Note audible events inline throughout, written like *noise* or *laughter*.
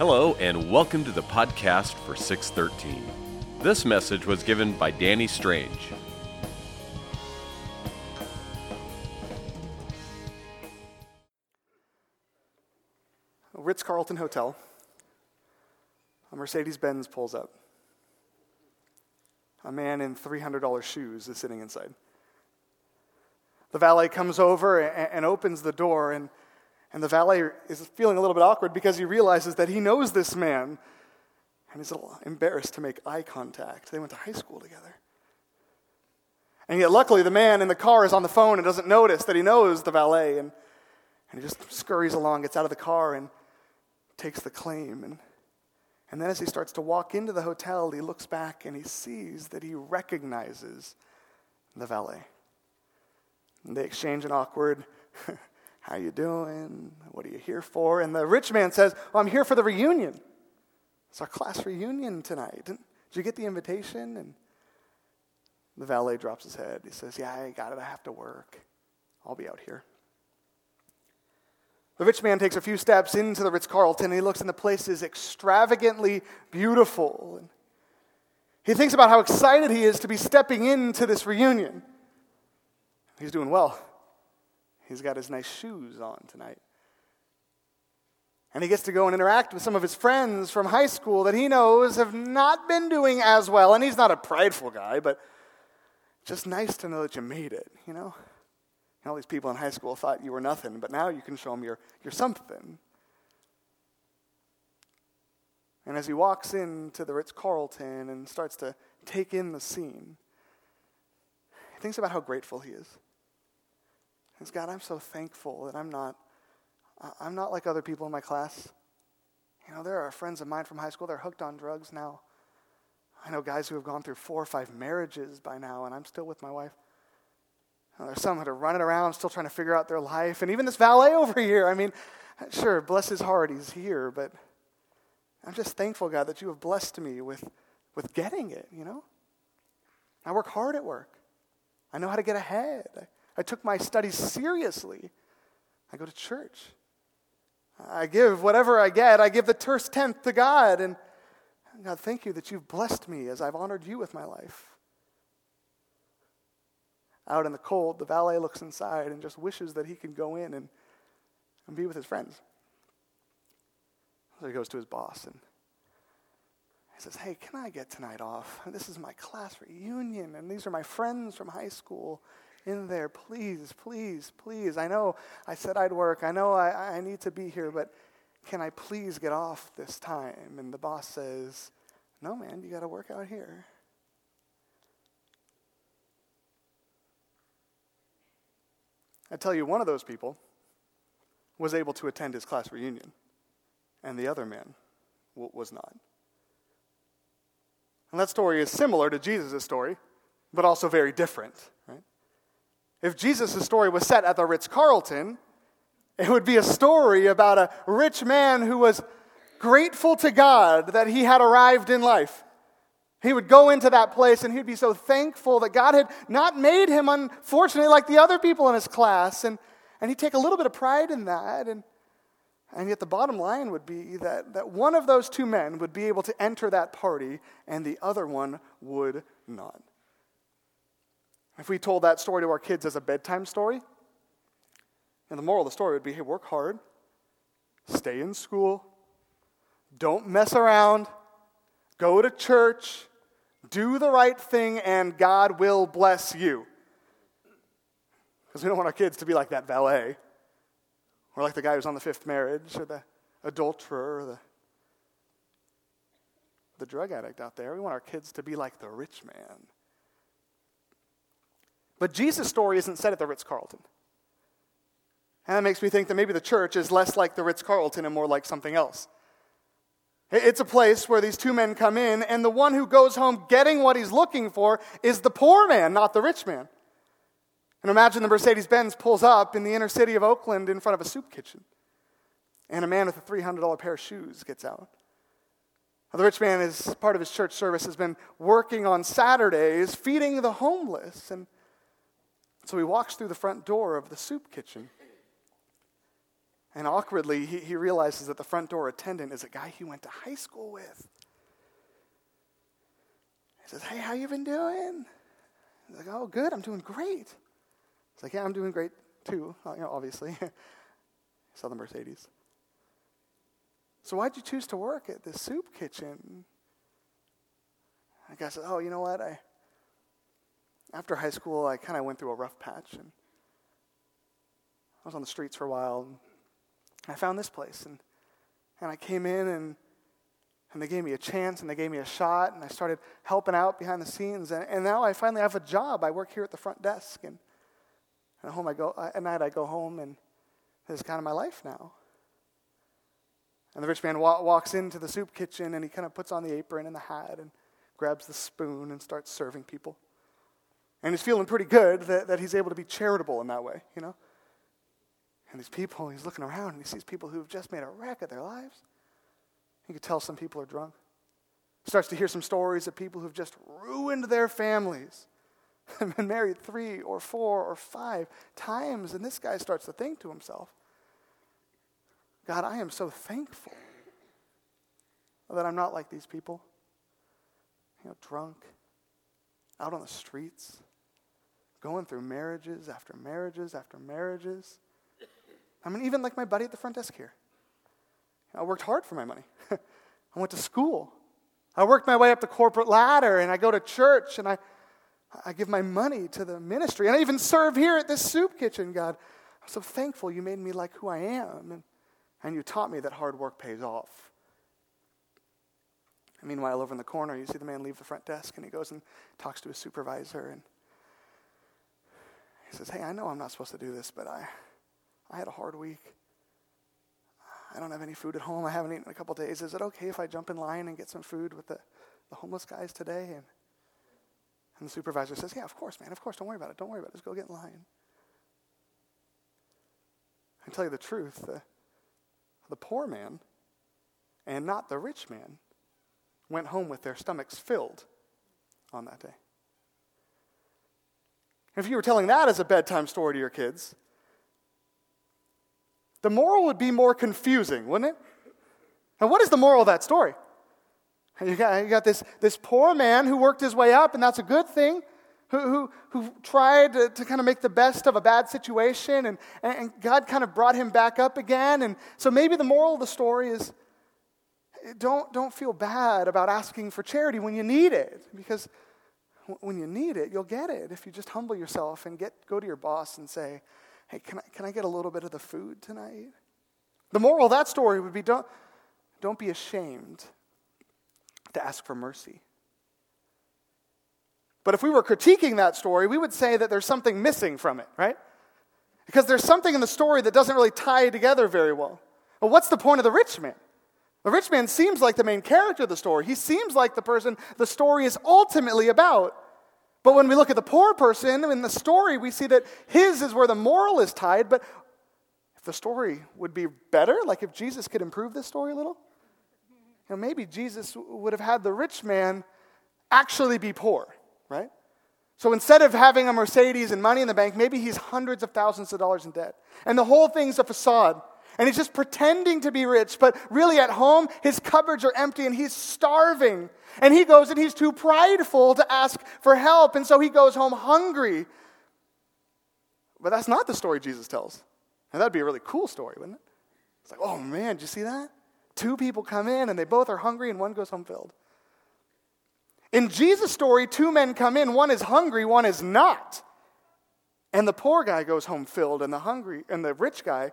Hello, and welcome to the podcast for 613. This message was given by Danny Strange. Ritz Carlton Hotel. A Mercedes Benz pulls up. A man in $300 shoes is sitting inside. The valet comes over and, and opens the door, and, and the valet is feeling a little bit awkward because he realizes that he knows this man, and he's a little embarrassed to make eye contact. They went to high school together. And yet, luckily, the man in the car is on the phone and doesn't notice that he knows the valet, and, and he just scurries along, gets out of the car, and takes the claim. And, and then as he starts to walk into the hotel, he looks back and he sees that he recognizes the valet. And they exchange an awkward, *laughs* how you doing? What are you here for? And the rich man says, well, I'm here for the reunion. It's our class reunion tonight. Did you get the invitation? And the valet drops his head. He says, Yeah, I got it. I have to work. I'll be out here. The rich man takes a few steps into the Ritz Carlton and he looks, and the place is extravagantly beautiful. And he thinks about how excited he is to be stepping into this reunion. He's doing well. He's got his nice shoes on tonight. And he gets to go and interact with some of his friends from high school that he knows have not been doing as well. And he's not a prideful guy, but just nice to know that you made it, you know? All these people in high school thought you were nothing, but now you can show them you're, you're something. And as he walks into the Ritz Carlton and starts to take in the scene, he thinks about how grateful he is. Says, God, I'm so thankful that I'm not, uh, I'm not like other people in my class. You know, there are friends of mine from high school, they're hooked on drugs now. I know guys who have gone through four or five marriages by now, and I'm still with my wife. There's some that are running around still trying to figure out their life. And even this valet *laughs* over here, I mean, sure, bless his heart, he's here, but I'm just thankful, God, that you have blessed me with, with getting it, you know? I work hard at work. I know how to get ahead. I, took my studies seriously. I go to church. I give whatever I get, I give the first tenth to God. And God, thank you that you've blessed me as I've honored you with my life out in the cold, the valet looks inside and just wishes that he could go in and, and be with his friends. So he goes to his boss and he says, Hey, can I get tonight off? This is my class reunion, and these are my friends from high school in there. Please, please, please. I know I said I'd work. I know I, I need to be here, but can I please get off this time? And the boss says, No, man, you got to work out here. I tell you, one of those people was able to attend his class reunion, and the other man w- was not. And that story is similar to Jesus' story, but also very different. Right? If Jesus' story was set at the Ritz Carlton, it would be a story about a rich man who was grateful to God that he had arrived in life. He would go into that place and he'd be so thankful that God had not made him, unfortunately, like the other people in his class. And, and he'd take a little bit of pride in that. And, and yet the bottom line would be that, that one of those two men would be able to enter that party and the other one would not. If we told that story to our kids as a bedtime story, and the moral of the story would be hey, work hard, stay in school, don't mess around, go to church, do the right thing, and God will bless you. Because we don't want our kids to be like that valet, or like the guy who's on the fifth marriage, or the adulterer, or the, the drug addict out there. We want our kids to be like the rich man. But Jesus' story isn't set at the Ritz Carlton. And that makes me think that maybe the church is less like the Ritz Carlton and more like something else. It's a place where these two men come in, and the one who goes home getting what he's looking for is the poor man, not the rich man. And imagine the Mercedes Benz pulls up in the inner city of Oakland in front of a soup kitchen, and a man with a $300 pair of shoes gets out. The rich man, as part of his church service, has been working on Saturdays feeding the homeless. And so he walks through the front door of the soup kitchen. And awkwardly, he, he realizes that the front door attendant is a guy he went to high school with. He says, Hey, how you been doing? He's like, Oh, good, I'm doing great. He's like, Yeah, I'm doing great too, *laughs* you know, obviously. *laughs* Saw the Mercedes. So why'd you choose to work at this soup kitchen? The guy said, Oh, you know what? I after high school I kind of went through a rough patch and I was on the streets for a while. And I found this place, and, and I came in, and, and they gave me a chance, and they gave me a shot, and I started helping out behind the scenes. And, and now I finally have a job. I work here at the front desk, and, and at home I go uh, at night. I go home, and this is kind of my life now. And the rich man wa- walks into the soup kitchen, and he kind of puts on the apron and the hat, and grabs the spoon and starts serving people. And he's feeling pretty good that, that he's able to be charitable in that way, you know? And these people, he's looking around and he sees people who've just made a wreck of their lives. He could tell some people are drunk. He Starts to hear some stories of people who've just ruined their families *laughs* and been married three or four or five times. And this guy starts to think to himself, God, I am so thankful that I'm not like these people. You know, drunk, out on the streets, going through marriages after marriages after marriages I mean, even like my buddy at the front desk here. I worked hard for my money. *laughs* I went to school. I worked my way up the corporate ladder and I go to church and I, I give my money to the ministry. And I even serve here at this soup kitchen, God. I'm so thankful you made me like who I am. And, and you taught me that hard work pays off. And meanwhile, over in the corner, you see the man leave the front desk and he goes and talks to his supervisor. And he says, Hey, I know I'm not supposed to do this, but I, I had a hard week. I don't have any food at home. I haven't eaten in a couple days. Is it okay if I jump in line and get some food with the, the homeless guys today? And, and the supervisor says, Yeah, of course, man. Of course. Don't worry about it. Don't worry about it. Just go get in line. I tell you the truth the, the poor man and not the rich man went home with their stomachs filled on that day. If you were telling that as a bedtime story to your kids, the moral would be more confusing, wouldn't it? And what is the moral of that story? You got, you got this, this poor man who worked his way up, and that's a good thing, who, who, who tried to, to kind of make the best of a bad situation, and, and God kind of brought him back up again. And so maybe the moral of the story is eh, don't, don't feel bad about asking for charity when you need it, because when you need it, you'll get it if you just humble yourself and get, go to your boss and say, hey, can I, can I get a little bit of the food tonight? The moral of that story would be don't, don't be ashamed to ask for mercy. But if we were critiquing that story, we would say that there's something missing from it, right? Because there's something in the story that doesn't really tie together very well. Well, what's the point of the rich man? The rich man seems like the main character of the story. He seems like the person the story is ultimately about. But when we look at the poor person in the story, we see that his is where the moral is tied. But if the story would be better, like if Jesus could improve this story a little, you know, maybe Jesus would have had the rich man actually be poor, right? So instead of having a Mercedes and money in the bank, maybe he's hundreds of thousands of dollars in debt. And the whole thing's a facade. And he's just pretending to be rich, but really at home, his cupboards are empty and he's starving. And he goes and he's too prideful to ask for help, and so he goes home hungry. But that's not the story Jesus tells. And that'd be a really cool story, wouldn't it? It's like, oh man, did you see that? Two people come in and they both are hungry, and one goes home filled. In Jesus' story, two men come in, one is hungry, one is not. And the poor guy goes home filled, and the hungry and the rich guy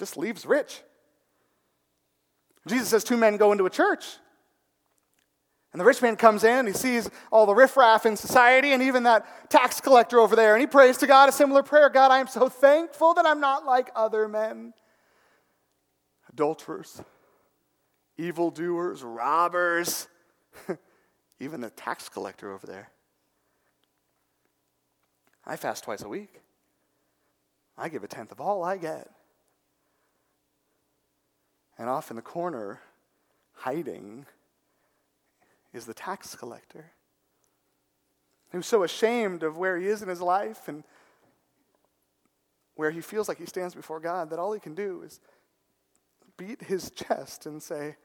just leaves rich. Jesus says two men go into a church. And the rich man comes in, he sees all the riffraff in society and even that tax collector over there, and he prays to God a similar prayer God, I am so thankful that I'm not like other men. Adulterers, evildoers, robbers, *laughs* even the tax collector over there. I fast twice a week. I give a tenth of all I get. And off in the corner, hiding, is the tax collector who's so ashamed of where he is in his life and where he feels like he stands before God that all he can do is beat his chest and say,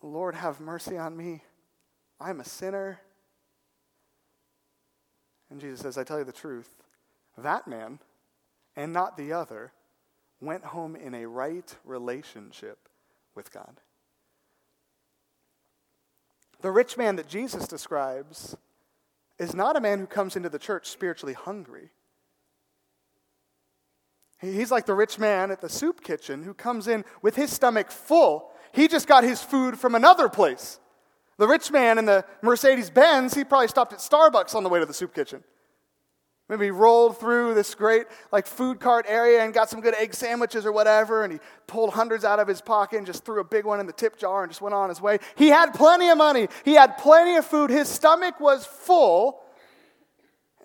Lord, have mercy on me. I'm a sinner. And Jesus says, I tell you the truth. That man, and not the other, went home in a right relationship with God. The rich man that Jesus describes is not a man who comes into the church spiritually hungry. He's like the rich man at the soup kitchen who comes in with his stomach full. He just got his food from another place. The rich man in the Mercedes Benz, he probably stopped at Starbucks on the way to the soup kitchen. Maybe he rolled through this great like food cart area and got some good egg sandwiches or whatever, and he pulled hundreds out of his pocket and just threw a big one in the tip jar and just went on his way. He had plenty of money. He had plenty of food. His stomach was full.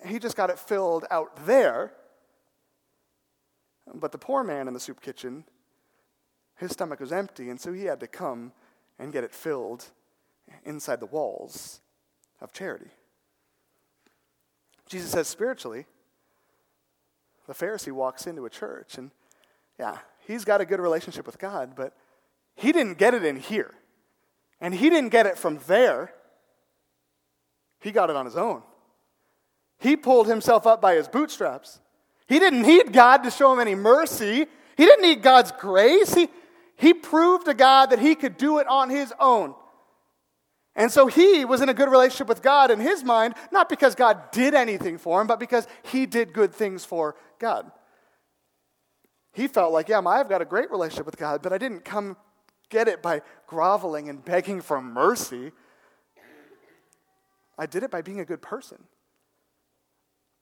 He just got it filled out there. But the poor man in the soup kitchen, his stomach was empty, and so he had to come and get it filled inside the walls of charity. Jesus says spiritually, the Pharisee walks into a church and, yeah, he's got a good relationship with God, but he didn't get it in here. And he didn't get it from there. He got it on his own. He pulled himself up by his bootstraps. He didn't need God to show him any mercy. He didn't need God's grace. He, he proved to God that he could do it on his own. And so he was in a good relationship with God in his mind, not because God did anything for him, but because he did good things for God. He felt like, yeah, I've got a great relationship with God, but I didn't come get it by groveling and begging for mercy. I did it by being a good person.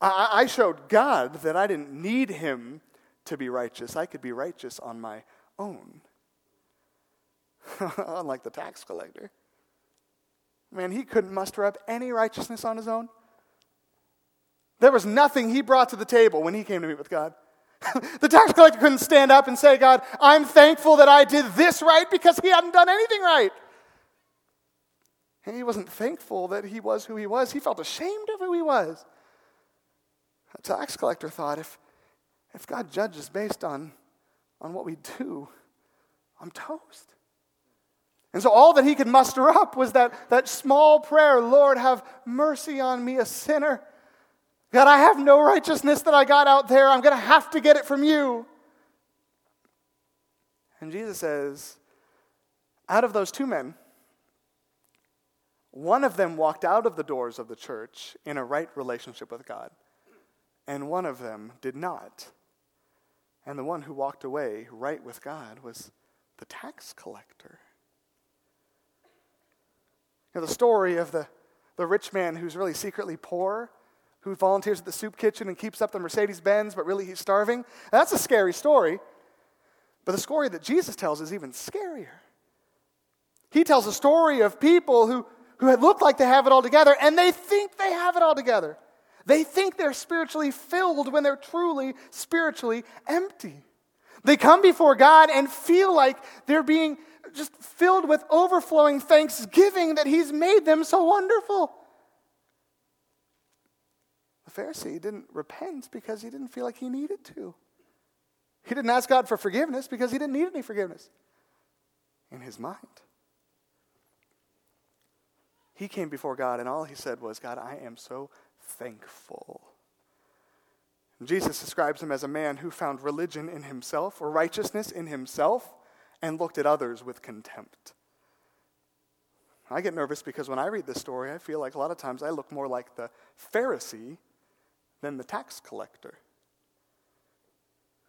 I, I showed God that I didn't need him to be righteous, I could be righteous on my own. *laughs* Unlike the tax collector. Man, he couldn't muster up any righteousness on his own. There was nothing he brought to the table when he came to meet with God. *laughs* the tax collector couldn't stand up and say, God, I'm thankful that I did this right because he hadn't done anything right. And he wasn't thankful that he was who he was. He felt ashamed of who he was. A tax collector thought if, if God judges based on, on what we do, I'm toast. And so all that he could muster up was that, that small prayer Lord, have mercy on me, a sinner. God, I have no righteousness that I got out there. I'm going to have to get it from you. And Jesus says, out of those two men, one of them walked out of the doors of the church in a right relationship with God, and one of them did not. And the one who walked away right with God was the tax collector know, the story of the, the rich man who's really secretly poor, who volunteers at the soup kitchen and keeps up the Mercedes Benz, but really he's starving. That's a scary story. But the story that Jesus tells is even scarier. He tells a story of people who, who look like they have it all together, and they think they have it all together. They think they're spiritually filled when they're truly spiritually empty. They come before God and feel like they're being just filled with overflowing thanksgiving that He's made them so wonderful. The Pharisee didn't repent because he didn't feel like he needed to. He didn't ask God for forgiveness because he didn't need any forgiveness in his mind. He came before God, and all he said was, God, I am so thankful. Jesus describes him as a man who found religion in himself or righteousness in himself and looked at others with contempt. I get nervous because when I read this story, I feel like a lot of times I look more like the Pharisee than the tax collector.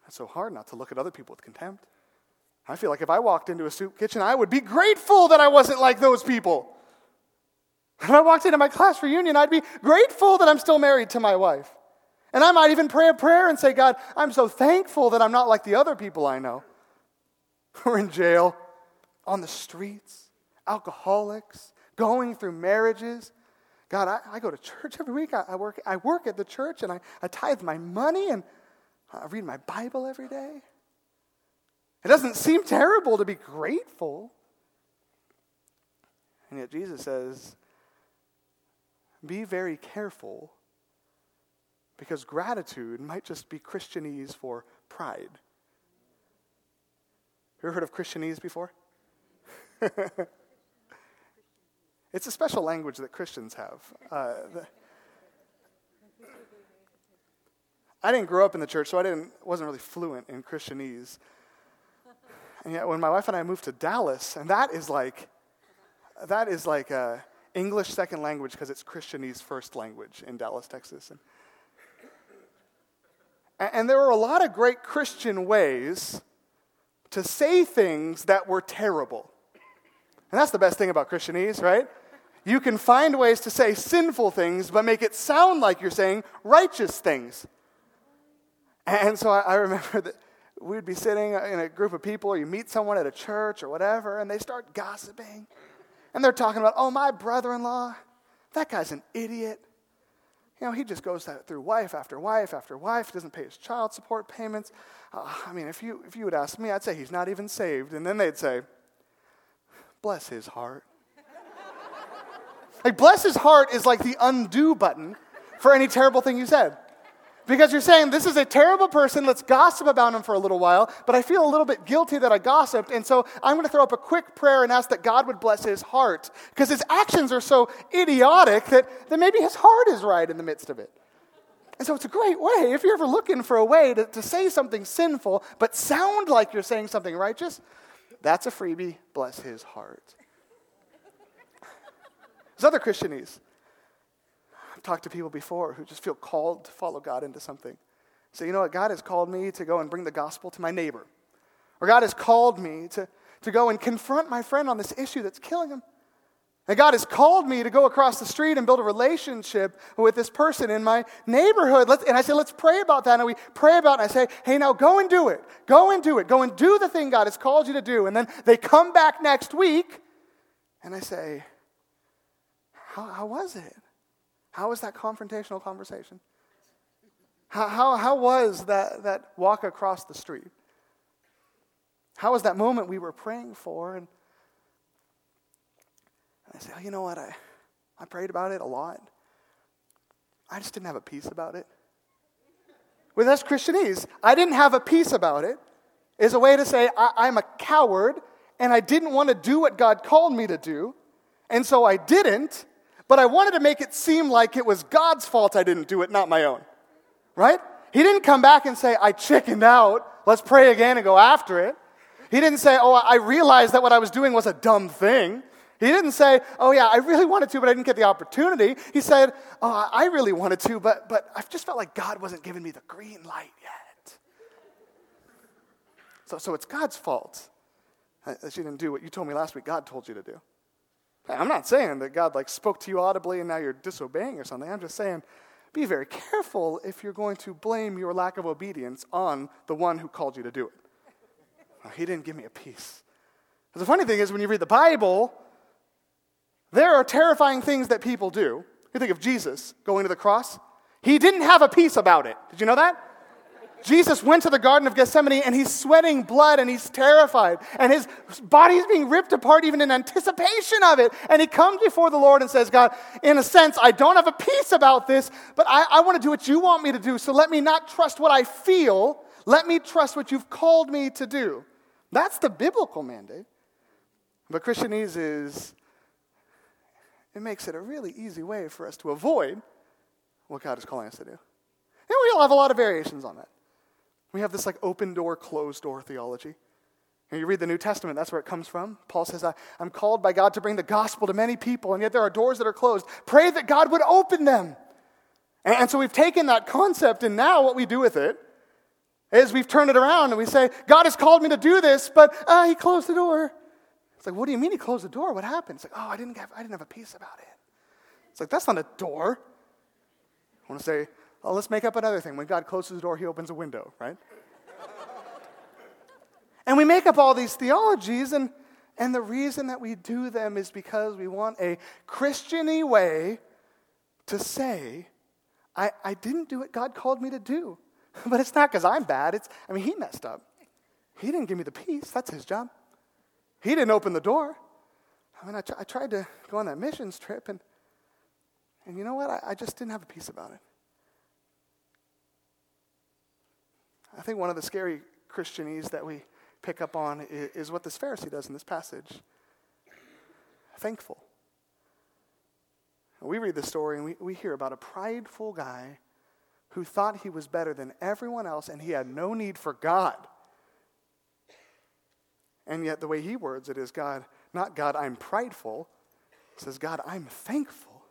It's so hard not to look at other people with contempt. I feel like if I walked into a soup kitchen, I would be grateful that I wasn't like those people. If I walked into my class reunion, I'd be grateful that I'm still married to my wife. And I might even pray a prayer and say, God, I'm so thankful that I'm not like the other people I know *laughs* are in jail, on the streets, alcoholics, going through marriages. God, I, I go to church every week. I, I, work, I work at the church and I, I tithe my money and I read my Bible every day. It doesn't seem terrible to be grateful. And yet Jesus says, be very careful because gratitude might just be Christianese for pride. Ever heard of Christianese before? *laughs* it's a special language that Christians have. Uh, the, I didn't grow up in the church, so I didn't, wasn't really fluent in Christianese. And yet, when my wife and I moved to Dallas, and that is like, that is like uh, English second language because it's Christianese first language in Dallas, Texas. And, and there were a lot of great Christian ways to say things that were terrible. And that's the best thing about Christianese, right? You can find ways to say sinful things, but make it sound like you're saying righteous things. And so I, I remember that we'd be sitting in a group of people, or you meet someone at a church or whatever, and they start gossiping. And they're talking about, oh, my brother in law, that guy's an idiot. You know, he just goes through wife after wife after wife, doesn't pay his child support payments. Uh, I mean, if you, if you would ask me, I'd say he's not even saved. And then they'd say, bless his heart. *laughs* like, bless his heart is like the undo button for any terrible thing you said. Because you're saying, this is a terrible person, let's gossip about him for a little while, but I feel a little bit guilty that I gossiped, and so I'm going to throw up a quick prayer and ask that God would bless his heart. Because his actions are so idiotic that, that maybe his heart is right in the midst of it. And so it's a great way, if you're ever looking for a way to, to say something sinful, but sound like you're saying something righteous, that's a freebie. Bless his heart. There's other Christianese talked to people before who just feel called to follow God into something. Say, you know what? God has called me to go and bring the gospel to my neighbor. Or God has called me to, to go and confront my friend on this issue that's killing him. And God has called me to go across the street and build a relationship with this person in my neighborhood. Let's, and I say, let's pray about that. And we pray about it. And I say, hey, now go and do it. Go and do it. Go and do the thing God has called you to do. And then they come back next week. And I say, how, how was it? How was that confrontational conversation? How, how, how was that, that walk across the street? How was that moment we were praying for? And, I say, oh, you know what? I, I prayed about it a lot. I just didn't have a peace about it. With us Christianese, I didn't have a peace about it is a way to say I, I'm a coward and I didn't want to do what God called me to do. And so I didn't but I wanted to make it seem like it was God's fault I didn't do it, not my own. Right? He didn't come back and say, I chickened out. Let's pray again and go after it. He didn't say, Oh, I realized that what I was doing was a dumb thing. He didn't say, Oh, yeah, I really wanted to, but I didn't get the opportunity. He said, Oh, I really wanted to, but, but I just felt like God wasn't giving me the green light yet. So, so it's God's fault that you didn't do what you told me last week God told you to do. I'm not saying that God like spoke to you audibly and now you're disobeying or something. I'm just saying be very careful if you're going to blame your lack of obedience on the one who called you to do it. Well, he didn't give me a peace. The funny thing is, when you read the Bible, there are terrifying things that people do. You think of Jesus going to the cross. He didn't have a peace about it. Did you know that? Jesus went to the Garden of Gethsemane and he's sweating blood and he's terrified. And his body is being ripped apart even in anticipation of it. And he comes before the Lord and says, God, in a sense, I don't have a peace about this, but I, I want to do what you want me to do. So let me not trust what I feel. Let me trust what you've called me to do. That's the biblical mandate. But Christianese is, it makes it a really easy way for us to avoid what God is calling us to do. And we'll have a lot of variations on that. We have this like open door, closed door theology. And you read the New Testament, that's where it comes from. Paul says, I'm called by God to bring the gospel to many people, and yet there are doors that are closed. Pray that God would open them. And so we've taken that concept, and now what we do with it is we've turned it around and we say, God has called me to do this, but uh, he closed the door. It's like, what do you mean he closed the door? What happened? It's like, oh, I didn't have, I didn't have a peace about it. It's like, that's not a door. I want to say, Oh, let's make up another thing. When God closes the door, he opens a window, right? and we make up all these theologies, and, and the reason that we do them is because we want a Christiany way to say, I, I didn't do what God called me to do. *laughs* but it's not because I'm bad. It's, I mean, he messed up. He didn't give me the peace. That's his job. He didn't open the door. I mean, I I tried to go on that missions trip, and, and you know what? I, I just didn't have a peace about it. I think one of the scary Christianese that we pick up on is what this Pharisee does in this passage thankful. We read the story and we, we hear about a prideful guy who thought he was better than everyone else and he had no need for God. And yet, the way he words it is God, not God, I'm prideful. Says, God, I'm thankful.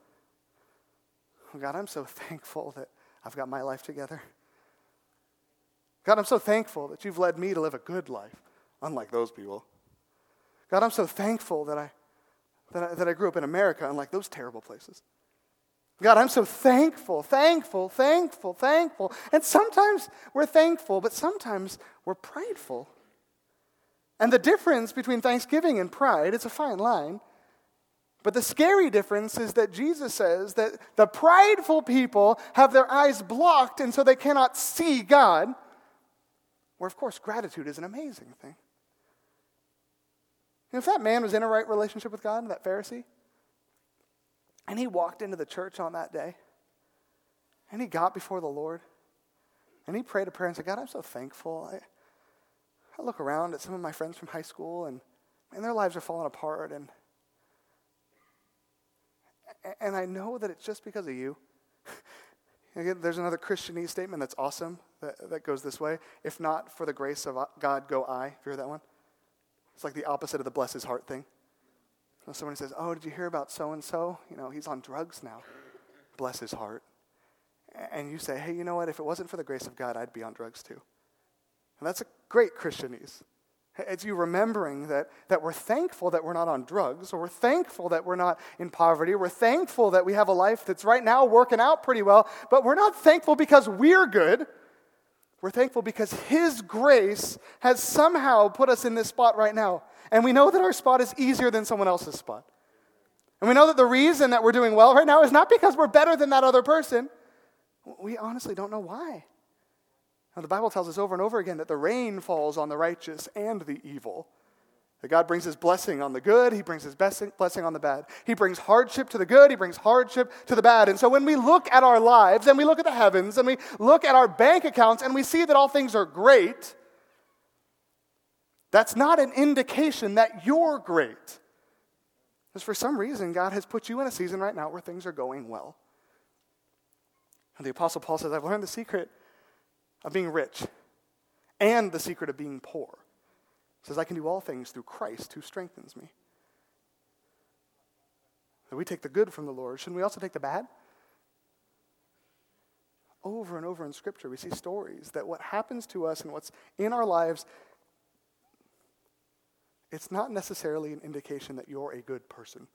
God, I'm so *laughs* thankful that I've got my life together. God, I'm so thankful that you've led me to live a good life, unlike those people. God, I'm so thankful that I, that I, that I grew up in America, unlike those terrible places. God, I'm so thankful, thankful, thankful, thankful. And sometimes we're thankful, but sometimes we're prideful. And the difference between thanksgiving and pride, it's a fine line. But the scary difference is that Jesus says that the prideful people have their eyes blocked and so they cannot see God. Where, of course, gratitude is an amazing thing. And if that man was in a right relationship with God, that Pharisee, and he walked into the church on that day, and he got before the Lord, and he prayed a prayer and said, God, I'm so thankful. I, I look around at some of my friends from high school, and, and their lives are falling apart, and, and I know that it's just because of you. *laughs* Again, there's another Christianese statement that's awesome that, that goes this way. If not for the grace of uh, God, go I. Have you heard that one? It's like the opposite of the bless his heart thing. So somebody says, Oh, did you hear about so and so? You know, he's on drugs now. Bless his heart. And you say, Hey, you know what? If it wasn't for the grace of God, I'd be on drugs too. And that's a great Christianese. It's you remembering that, that we're thankful that we're not on drugs, or we're thankful that we're not in poverty. We're thankful that we have a life that's right now working out pretty well, but we're not thankful because we're good. We're thankful because His grace has somehow put us in this spot right now. And we know that our spot is easier than someone else's spot. And we know that the reason that we're doing well right now is not because we're better than that other person. We honestly don't know why. Now, the Bible tells us over and over again that the rain falls on the righteous and the evil. That God brings his blessing on the good, he brings his blessing on the bad. He brings hardship to the good, he brings hardship to the bad. And so when we look at our lives and we look at the heavens and we look at our bank accounts and we see that all things are great, that's not an indication that you're great. Because for some reason, God has put you in a season right now where things are going well. And the Apostle Paul says, I've learned the secret of being rich and the secret of being poor. He says, I can do all things through Christ who strengthens me. That we take the good from the Lord. Shouldn't we also take the bad? Over and over in Scripture, we see stories that what happens to us and what's in our lives, it's not necessarily an indication that you're a good person.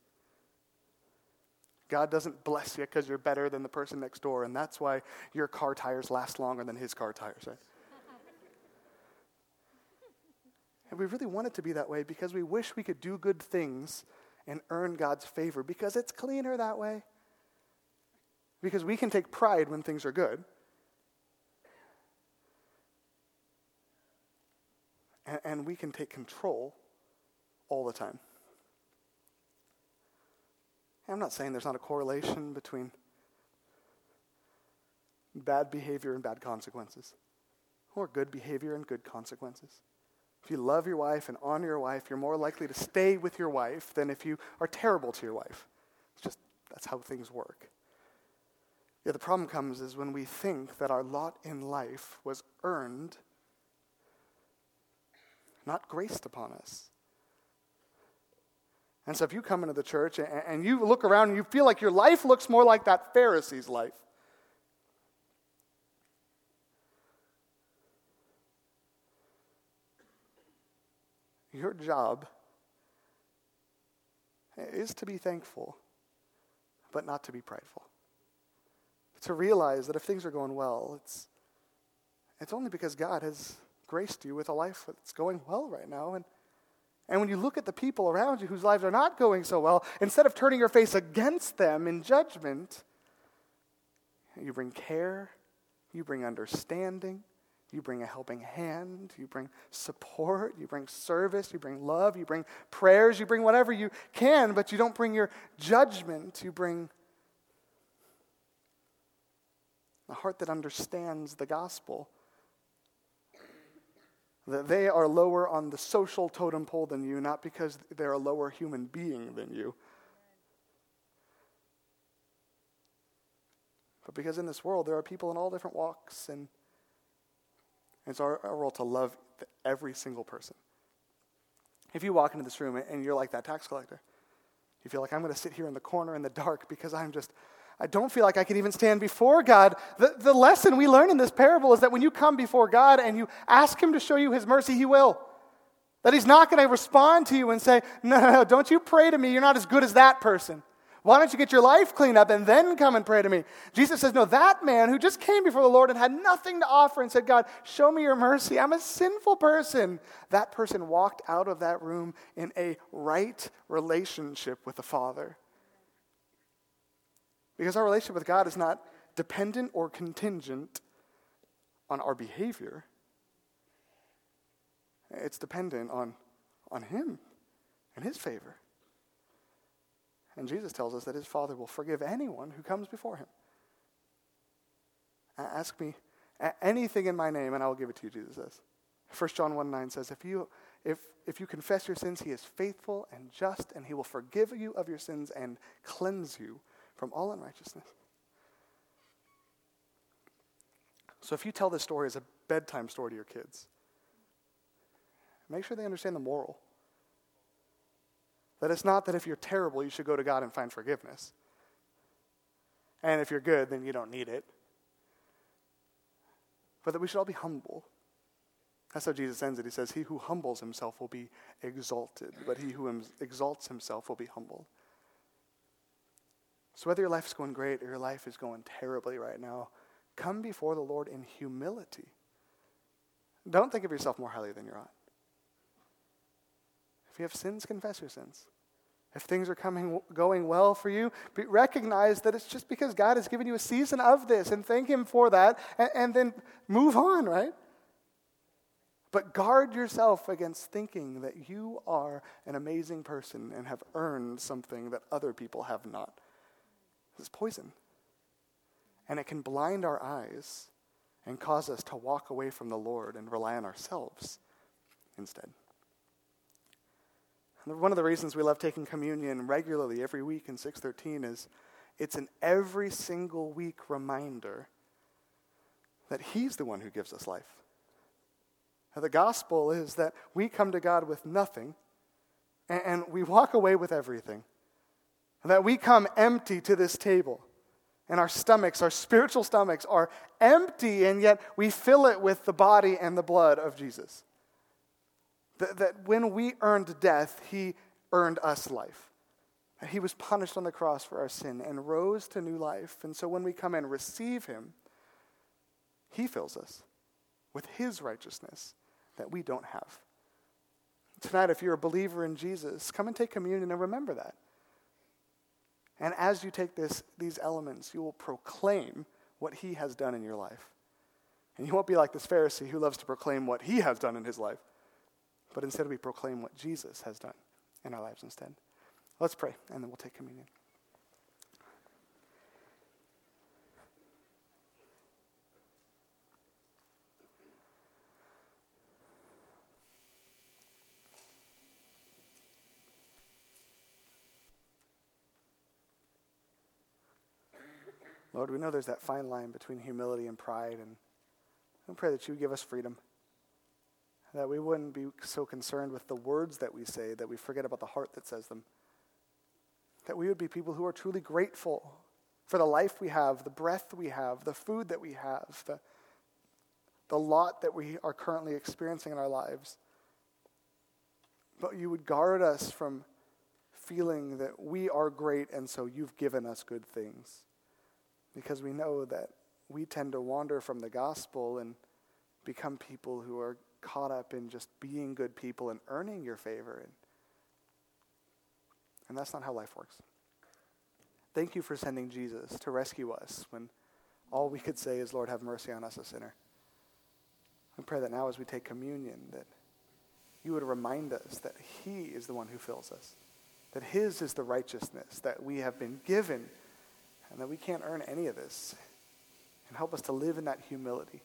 God doesn't bless you because you're better than the person next door, and that's why your car tires last longer than his car tires, right? *laughs* and we really want it to be that way because we wish we could do good things and earn God's favor because it's cleaner that way. Because we can take pride when things are good. And, and we can take control all the time. I'm not saying there's not a correlation between bad behavior and bad consequences, or good behavior and good consequences. If you love your wife and honor your wife, you're more likely to stay with your wife than if you are terrible to your wife. It's just that's how things work. Yeah, the problem comes is when we think that our lot in life was earned, not graced upon us. And so if you come into the church and, and you look around and you feel like your life looks more like that Pharisee's life, your job is to be thankful, but not to be prideful. To realize that if things are going well, it's, it's only because God has graced you with a life that's going well right now. And and when you look at the people around you whose lives are not going so well, instead of turning your face against them in judgment, you bring care, you bring understanding, you bring a helping hand, you bring support, you bring service, you bring love, you bring prayers, you bring whatever you can, but you don't bring your judgment. You bring a heart that understands the gospel that they are lower on the social totem pole than you, not because they're a lower human being than you. But because in this world there are people in all different walks, and it's our, our role to love every single person. If you walk into this room and you're like that tax collector, you feel like I'm going to sit here in the corner in the dark because I'm just, I don't feel like I can even stand before God. The, the lesson we learn in this parable is that when you come before God and you ask Him to show you His mercy, He will. That He's not going to respond to you and say, no, no, no, don't you pray to me. You're not as good as that person. Why don't you get your life cleaned up and then come and pray to me? Jesus says, No, that man who just came before the Lord and had nothing to offer and said, God, show me your mercy. I'm a sinful person. That person walked out of that room in a right relationship with the Father. Because our relationship with God is not dependent or contingent on our behavior, it's dependent on, on Him and His favor. And Jesus tells us that his Father will forgive anyone who comes before him. Ask me anything in my name, and I will give it to you, Jesus says. 1 John 1 9 says, if you, if, if you confess your sins, he is faithful and just, and he will forgive you of your sins and cleanse you from all unrighteousness. So if you tell this story as a bedtime story to your kids, make sure they understand the moral. That it's not that if you're terrible, you should go to God and find forgiveness. And if you're good, then you don't need it. But that we should all be humble. That's how Jesus ends it. He says, He who humbles himself will be exalted, but he who exalts himself will be humbled. So whether your life's going great or your life is going terribly right now, come before the Lord in humility. Don't think of yourself more highly than you ought. If you have sins, confess your sins. If things are coming, going well for you, recognize that it's just because God has given you a season of this and thank Him for that, and, and then move on, right? But guard yourself against thinking that you are an amazing person and have earned something that other people have not. It's poison. And it can blind our eyes and cause us to walk away from the Lord and rely on ourselves instead. One of the reasons we love taking communion regularly every week in 613 is it's an every single week reminder that He's the one who gives us life. Now, the gospel is that we come to God with nothing and, and we walk away with everything. That we come empty to this table. And our stomachs, our spiritual stomachs, are empty, and yet we fill it with the body and the blood of Jesus. That, that when we earned death, he earned us life. He was punished on the cross for our sin and rose to new life. And so when we come and receive him, he fills us with his righteousness that we don't have. Tonight, if you're a believer in Jesus, come and take communion and remember that. And as you take this, these elements, you will proclaim what he has done in your life. And you won't be like this Pharisee who loves to proclaim what he has done in his life but instead we proclaim what Jesus has done in our lives instead. Let's pray, and then we'll take communion. Lord, we know there's that fine line between humility and pride, and I pray that you give us freedom that we wouldn't be so concerned with the words that we say that we forget about the heart that says them. That we would be people who are truly grateful for the life we have, the breath we have, the food that we have, the, the lot that we are currently experiencing in our lives. But you would guard us from feeling that we are great and so you've given us good things. Because we know that we tend to wander from the gospel and become people who are caught up in just being good people and earning your favor. And, and that's not how life works. Thank you for sending Jesus to rescue us when all we could say is, Lord, have mercy on us, a sinner. We pray that now as we take communion, that you would remind us that He is the one who fills us, that His is the righteousness that we have been given, and that we can't earn any of this. And help us to live in that humility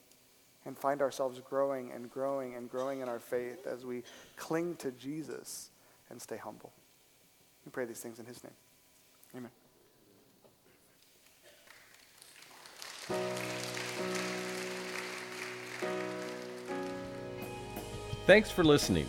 and find ourselves growing and growing and growing in our faith as we cling to Jesus and stay humble. We pray these things in His name. Amen. Thanks for listening.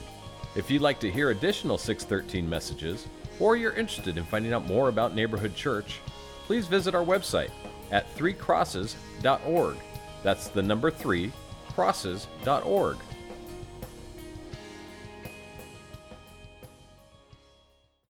If you'd like to hear additional 613 messages, or you're interested in finding out more about Neighborhood Church, please visit our website at threecrosses.org. That's the number three, crosses.org.